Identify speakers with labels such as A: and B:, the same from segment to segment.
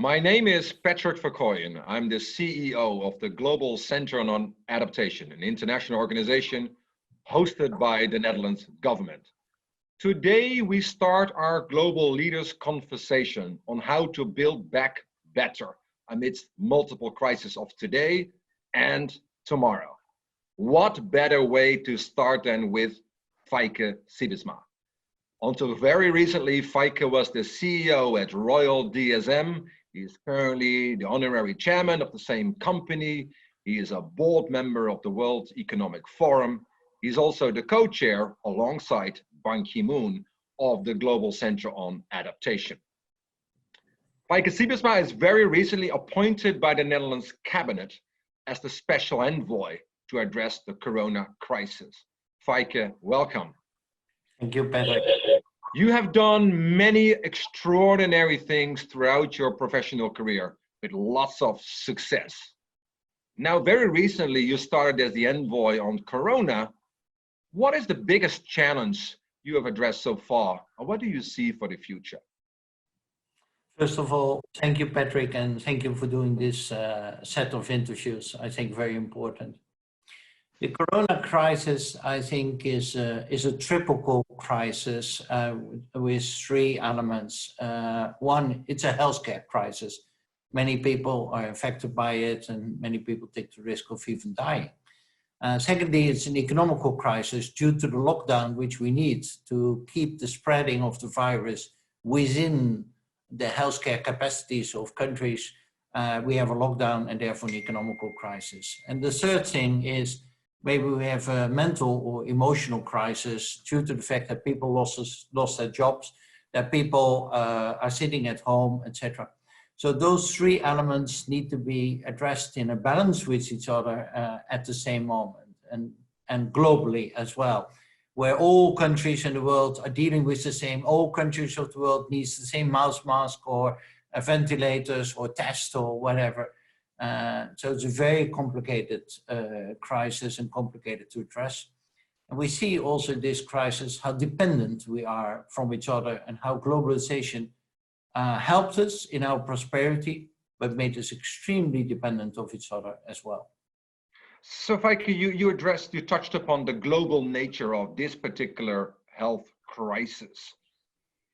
A: My name is Patrick Verkooijen. I'm the CEO of the Global Center on Adaptation, an international organization hosted by the Netherlands government. Today, we start our global leaders conversation on how to build back better amidst multiple crises of today and tomorrow. What better way to start than with Feike Sijbesma? Until very recently, Feike was the CEO at Royal DSM he is currently the honorary chairman of the same company. He is a board member of the World Economic Forum. He's also the co-chair alongside Ban Ki-moon of the Global Center on Adaptation. Feike Sijbesma is very recently appointed by the Netherlands cabinet as the special envoy to address the corona crisis. Feike, welcome.
B: Thank you, Patrick.
A: You have done many extraordinary things throughout your professional career with lots of success. Now, very recently, you started as the envoy on Corona. What is the biggest challenge you have addressed so far, and what do you see for the future?
B: First of all, thank you, Patrick, and thank you for doing this uh, set of interviews. I think very important. The corona crisis, I think, is a, is a triple crisis uh, with three elements. Uh, one, it's a healthcare crisis. Many people are affected by it and many people take the risk of even dying. Uh, secondly, it's an economical crisis due to the lockdown, which we need to keep the spreading of the virus within the healthcare capacities of countries. Uh, we have a lockdown and therefore an economical crisis. And the third thing is maybe we have a mental or emotional crisis due to the fact that people lost, lost their jobs, that people uh, are sitting at home, etc. So those three elements need to be addressed in a balance with each other uh, at the same moment and, and globally as well, where all countries in the world are dealing with the same, all countries of the world needs the same mouse mask or ventilators or tests or whatever. Uh, so it's a very complicated uh, crisis and complicated to address. And we see also this crisis how dependent we are from each other and how globalization uh, helped us in our prosperity, but made us extremely dependent of each other as well.
A: So Feike, you, you addressed, you touched upon the global nature of this particular health crisis.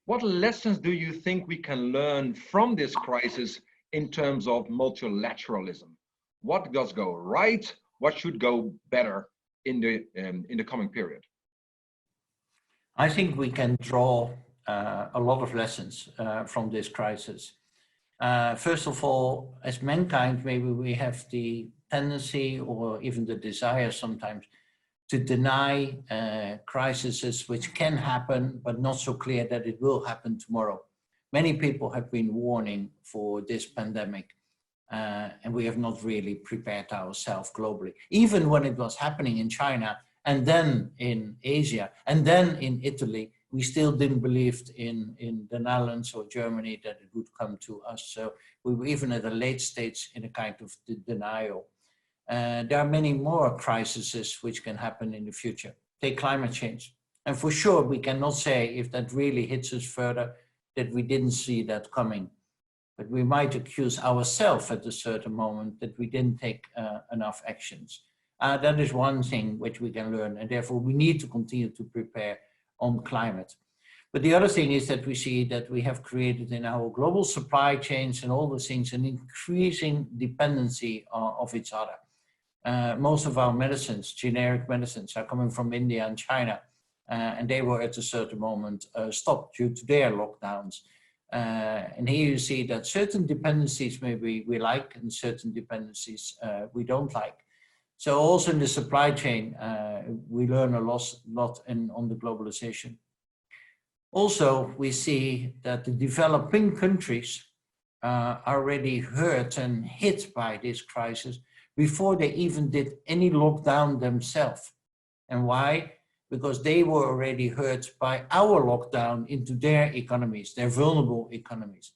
A: What lessons do you think we can learn from this crisis in terms of multilateralism. What does go right? What should go better in the um, in the coming period?
B: I think we can draw uh, a lot of lessons uh, from this crisis. Uh, first of all, as mankind, maybe we have the tendency or even the desire sometimes to deny uh, crises which can happen, but not so clear that it will happen tomorrow. Many people have been warning for this pandemic uh, and we have not really prepared ourselves globally. Even when it was happening in China and then in Asia and then in Italy, we still didn't believe in, in the Netherlands or Germany that it would come to us. So we were even at a late stage in a kind of denial. Uh, there are many more crises which can happen in the future. Take climate change. And for sure, we cannot say if that really hits us further, that we didn't see that coming. But we might accuse ourselves at a certain moment that we didn't take uh, enough actions. Uh, that is one thing which we can learn and therefore we need to continue to prepare on climate. But the other thing is that we see that we have created in our global supply chains and all the things an increasing dependency uh, of each other. Uh, most of our medicines, generic medicines, are coming from India and China. Uh, and they were at a certain moment uh, stopped due to their lockdowns. Uh, and here you see that certain dependencies maybe we like and certain dependencies we don't like. So also in the supply chain, uh, we learn a lot, lot in, on the globalization. Also, we see that the developing countries uh, are already hurt and hit by this crisis before they even did any lockdown themselves. And why? Because they were already hurt by our lockdown into their economies, their vulnerable economies.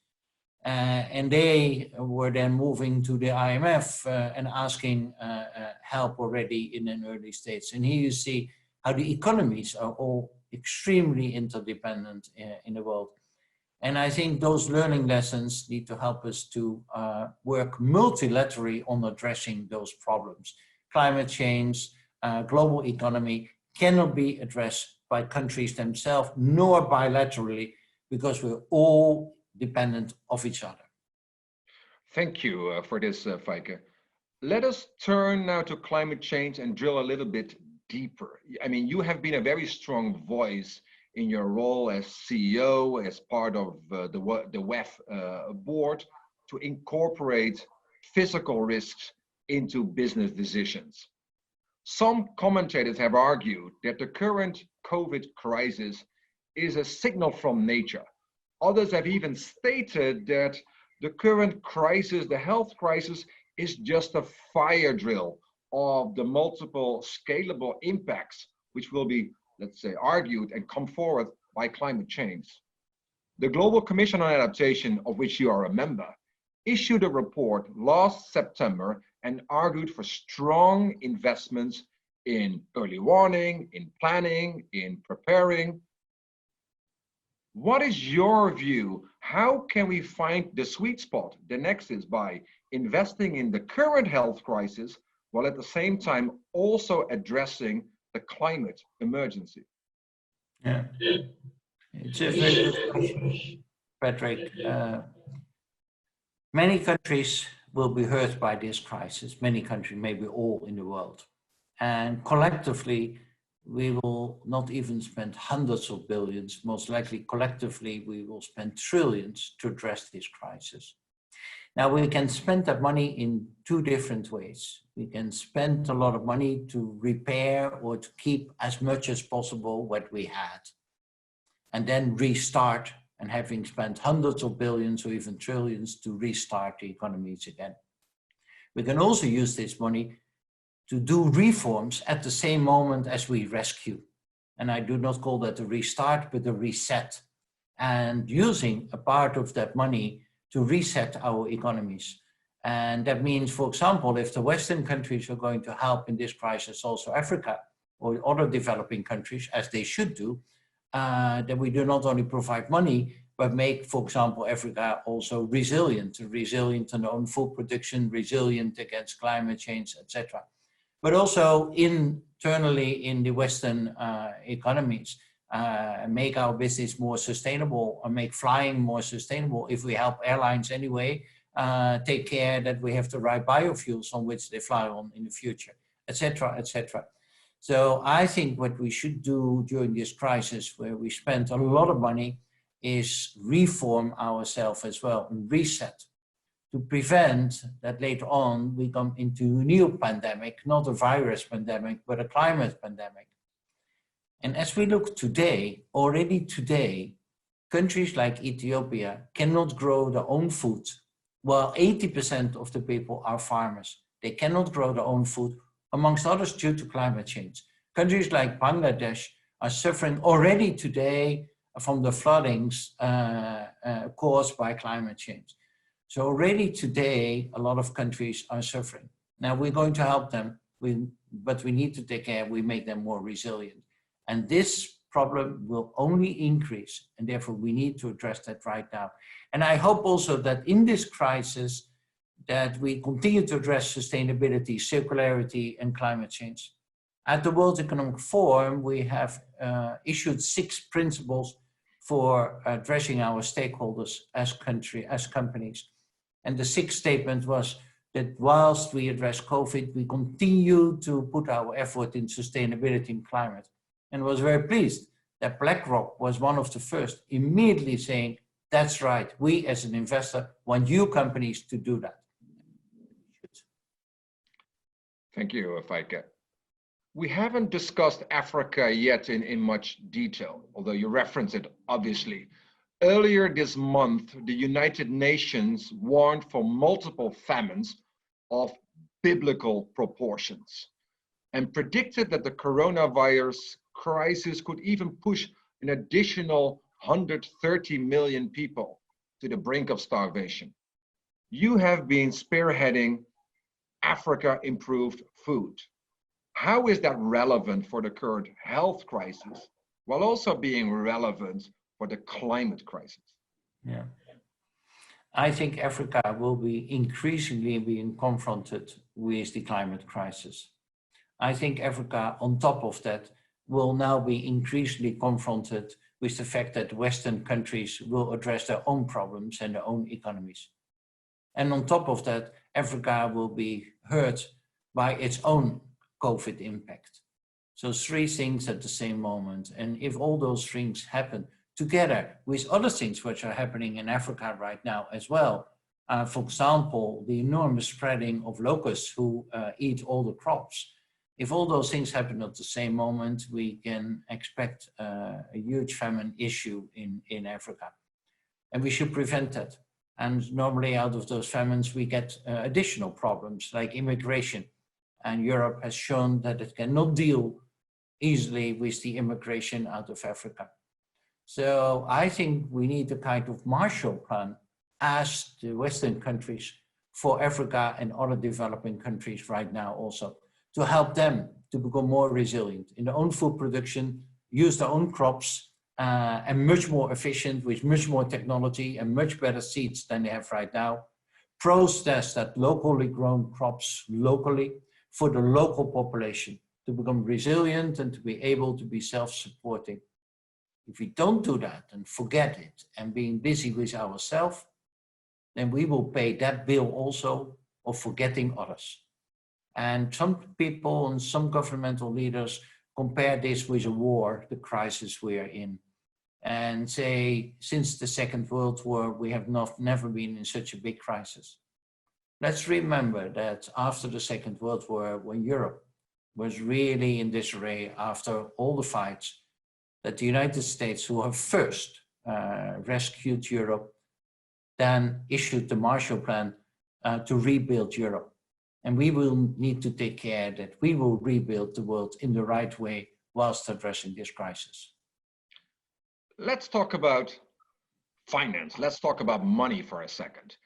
B: Uh, and they were then moving to the IMF uh, and asking uh, uh, help already in an early stage. And here you see how the economies are all extremely interdependent uh, in the world. And I think those learning lessons need to help us to uh, work multilaterally on addressing those problems. Climate change, global economy cannot be addressed by countries themselves, nor bilaterally, because we're all dependent of each other.
A: Thank you uh, for this, uh, Feike. Let us turn now to climate change and drill a little bit deeper. I mean, you have been a very strong voice in your role as CEO, as part of uh, the, the WEF uh, board, to incorporate physical risks into business decisions. Some commentators have argued that the current COVID crisis is a signal from nature. Others have even stated that the current crisis, the health crisis, is just a fire drill of the multiple scalable impacts which will be let's say, argued and come forward by climate change. The Global Commission on Adaptation, of which you are a member, issued a report last September and argued for strong investments in early warning, in planning, in preparing. What is your view? How can we find the sweet spot, the nexus by investing in the current health crisis while at the same time also addressing the climate emergency?
B: Yeah, it's a very good question, Patrick. Uh, many countries will be hurt by this crisis, many countries, maybe all in the world. And collectively, we will not even spend hundreds of billions, most likely collectively, we will spend trillions to address this crisis. Now we can spend that money in two different ways. We can spend a lot of money to repair or to keep as much as possible what we had. And then restart and having spent hundreds of billions or even trillions to restart the economies again. We can also use this money to do reforms at the same moment as we rescue. And I do not call that a restart, but a reset. And using a part of that money to reset our economies. And that means, for example, if the Western countries are going to help in this crisis, also Africa or other developing countries, as they should do, uh, that we do not only provide money, but make, for example, Africa also resilient, resilient in own food production, resilient against climate change, etc. But also internally in the Western uh, economies, uh, make our business more sustainable or make flying more sustainable if we help airlines anyway uh, take care that we have the right biofuels on which they fly on in the future etc etc so i think what we should do during this crisis where we spent a lot of money is reform ourselves as well and reset to prevent that later on we come into a new pandemic not a virus pandemic but a climate pandemic and as we look today, already today, countries like Ethiopia cannot grow their own food, while 80% of the people are farmers. They cannot grow their own food, amongst others due to climate change. Countries like Bangladesh are suffering already today from the floodings uh, uh, caused by climate change. So already today, a lot of countries are suffering. Now we're going to help them, we, but we need to take care, we make them more resilient. And this problem will only increase. And therefore we need to address that right now. And I hope also that in this crisis, that we continue to address sustainability, circularity, and climate change. At the World Economic Forum, we have uh, issued six principles for addressing our stakeholders as country, as companies. And the sixth statement was that whilst we address COVID, we continue to put our effort in sustainability and climate and was very pleased that BlackRock was one of the first immediately saying, that's right, we as an investor want you companies to do that.
A: Thank you, Feike. We haven't discussed Africa yet in, in much detail, although you reference it obviously. Earlier this month, the United Nations warned for multiple famines of biblical proportions and predicted that the coronavirus crisis could even push an additional 130 million people to the brink of starvation. You have been spearheading Africa Improved Food. How is that relevant for the current health crisis while also being relevant for the climate crisis?
B: Yeah. I think Africa will be increasingly being confronted with the climate crisis. I think Africa, on top of that, will now be increasingly confronted with the fact that Western countries will address their own problems and their own economies. And on top of that, Africa will be hurt by its own COVID impact. So three things at the same moment. And if all those things happen together with other things which are happening in Africa right now as well, uh, for example, the enormous spreading of locusts who uh, eat all the crops. If all those things happen at the same moment, we can expect uh, a huge famine issue in, in Africa. And we should prevent that. And normally out of those famines, we get uh, additional problems like immigration. And Europe has shown that it cannot deal easily with the immigration out of Africa. So I think we need a kind of Marshall Plan as the Western countries for Africa and other developing countries right now also to help them to become more resilient in their own food production, use their own crops, uh, and much more efficient with much more technology and much better seeds than they have right now. Process that locally grown crops locally for the local population to become resilient and to be able to be self-supporting. If we don't do that and forget it and being busy with ourselves, then we will pay that bill also of forgetting others. And some people and some governmental leaders compare this with a war, the crisis we are in, and say, since the Second World War, we have not, never been in such a big crisis. Let's remember that after the Second World War, when Europe was really in disarray after all the fights, that the United States, who have first uh, rescued Europe, then issued the Marshall Plan uh, to rebuild Europe. And we will need to take care that we will rebuild the world in the right way whilst addressing this crisis.
A: Let's talk about finance. Let's talk about money for a second.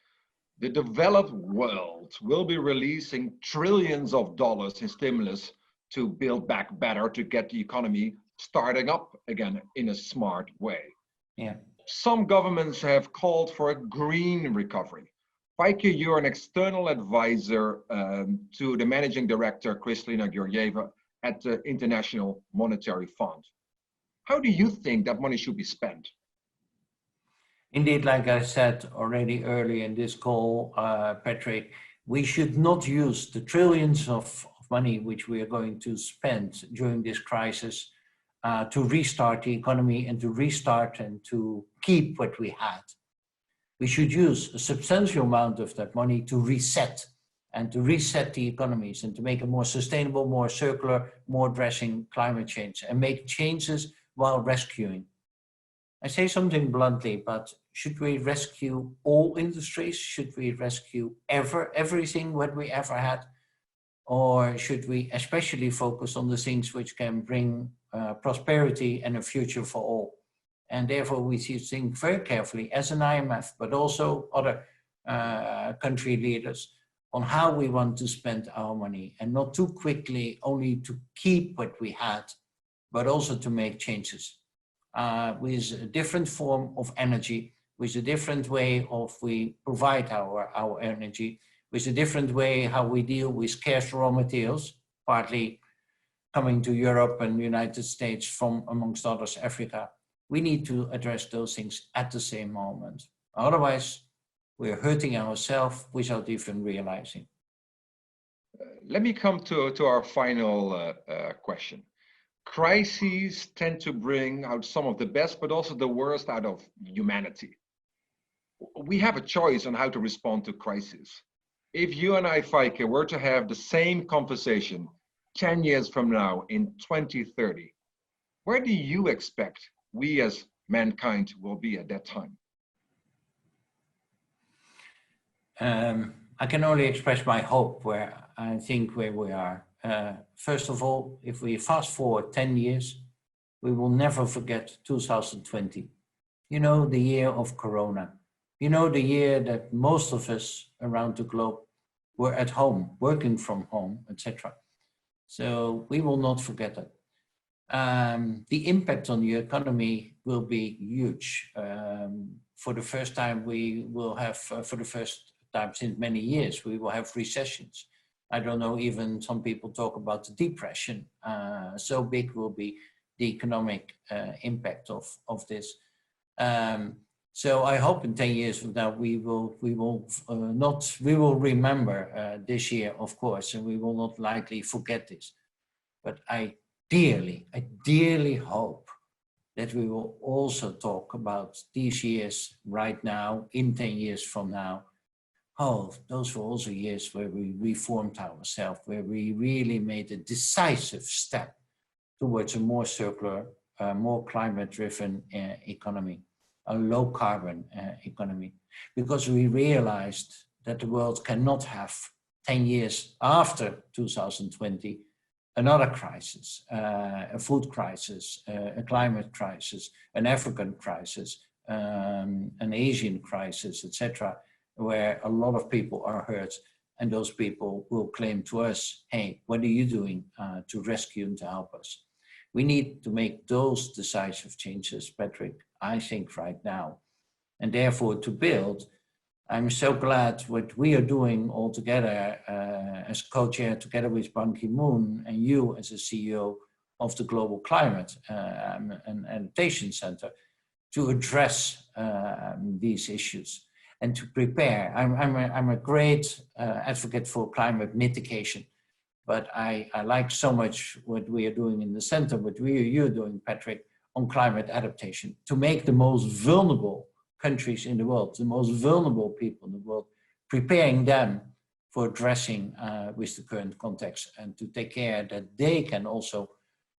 A: The developed world will be releasing trillions of dollars in stimulus to build back better, to get the economy starting up again in a smart way.
B: Yeah.
A: Some governments have called for a green recovery. Feike, you're an external advisor um, to the managing director, Kristalina Georgieva, at the International Monetary Fund. How do you think that money should be spent?
B: Indeed, like I said already early in this call, uh, Patrick, we should not use the trillions of, of, money which we are going to spend during this crisis uh, to restart the economy and to restart and to keep what we had. We should use a substantial amount of that money to reset and to reset the economies and to make it more sustainable, more circular, more addressing climate change and make changes while rescuing. I say something bluntly, but should we rescue all industries? Should we rescue ever everything what we ever had? Or should we especially focus on the things which can bring uh, prosperity and a future for all? And therefore we should think very carefully as an IMF, but also other uh, country leaders on how we want to spend our money and not too quickly only to keep what we had but also to make changes uh, with a different form of energy, with a different way of we provide our, our energy, with a different way how we deal with scarce raw materials, partly coming to Europe and United States from, amongst others, Africa. We need to address those things at the same moment. Otherwise, we're hurting ourselves without even realizing.
A: Let me come to, to our final uh, uh, question crises tend to bring out some of the best, but also the worst out of humanity. We have a choice on how to respond to crises. If you and I, Feike, were to have the same conversation 10 years from now in 2030, where do you expect we as mankind will be at that time?
B: Um, I can only express my hope where I think where we are uh, first of all, if we fast forward 10 years, we will never forget 2020. You know, the year of Corona. You know, the year that most of us around the globe were at home, working from home, etc. So we will not forget it. Um, the impact on the economy will be huge. Um, for the first time, we will have, uh, for the first time since many years, we will have recessions. I don't know, even some people talk about the depression. Uh, so big will be the economic uh, impact of, of this. Um, so I hope in 10 years from now, we will, we will uh, not, we will remember uh, this year, of course, and we will not likely forget this. But I dearly, I dearly hope that we will also talk about these years right now, in 10 years from now. Oh, those were also years where we reformed ourselves, where we really made a decisive step towards a more circular, uh, more climate driven uh, economy, a low carbon uh, economy, because we realized that the world cannot have 10 years after 2020 another crisis, uh, a food crisis, uh, a climate crisis, an African crisis, um, an Asian crisis, etc., where a lot of people are hurt, and those people will claim to us, "Hey, what are you doing uh, to rescue and to help us?" We need to make those decisive changes, Patrick. I think right now, and therefore to build I'm so glad what we are doing all together uh, as co-chair together with Ban Ki-moon and you as a CEO of the Global Climate uh, and Adaptation Center to address uh, these issues and to prepare. I'm, I'm, a, I'm a great uh, advocate for climate mitigation, but I, I like so much what we are doing in the center, what we are you are doing, Patrick, on climate adaptation to make the most vulnerable countries in the world, the most vulnerable people in the world, preparing them for addressing uh, with the current context and to take care that they can also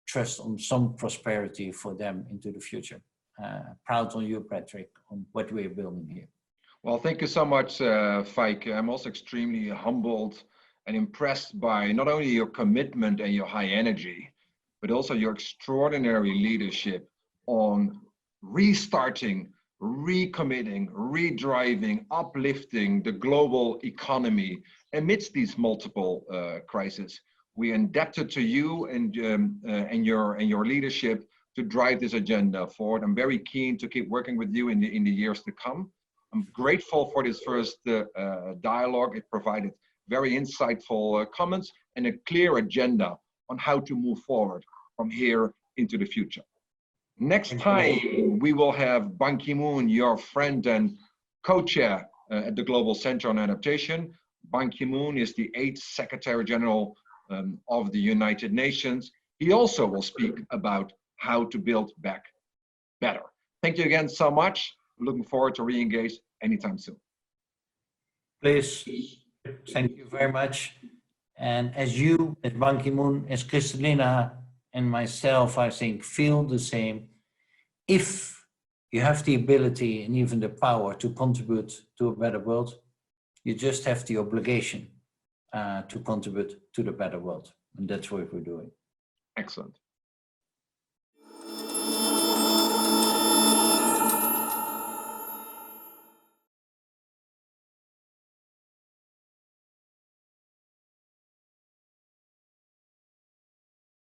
B: trust on some prosperity for them into the future. Uh, proud on you, Patrick, on what we're building here.
A: Well, thank you so much, uh, Feike. I'm also extremely humbled and impressed by not only your commitment and your high energy, but also your extraordinary leadership on restarting recommitting, redriving, uplifting the global economy amidst these multiple uh, crises. We are indebted to you and, um, uh, and, your, and your leadership to drive this agenda forward. I'm very keen to keep working with you in the, in the years to come. I'm grateful for this first uh, dialogue. It provided very insightful uh, comments and a clear agenda on how to move forward from here into the future. Next time, we will have Ban Ki-moon, your friend and co-chair uh, at the Global Center on Adaptation. Ban Ki-moon is the eighth Secretary General um, of the United Nations. He also will speak about how to build back better. Thank you again so much. Looking forward to re-engage anytime soon.
B: Please, thank you very much. And as you, as Ban Ki-moon, as Kristalina, and myself, I think, feel the same. If you have the ability and even the power to contribute to a better world, you just have the obligation uh, to contribute to the better world. And that's what we're doing.
A: Excellent.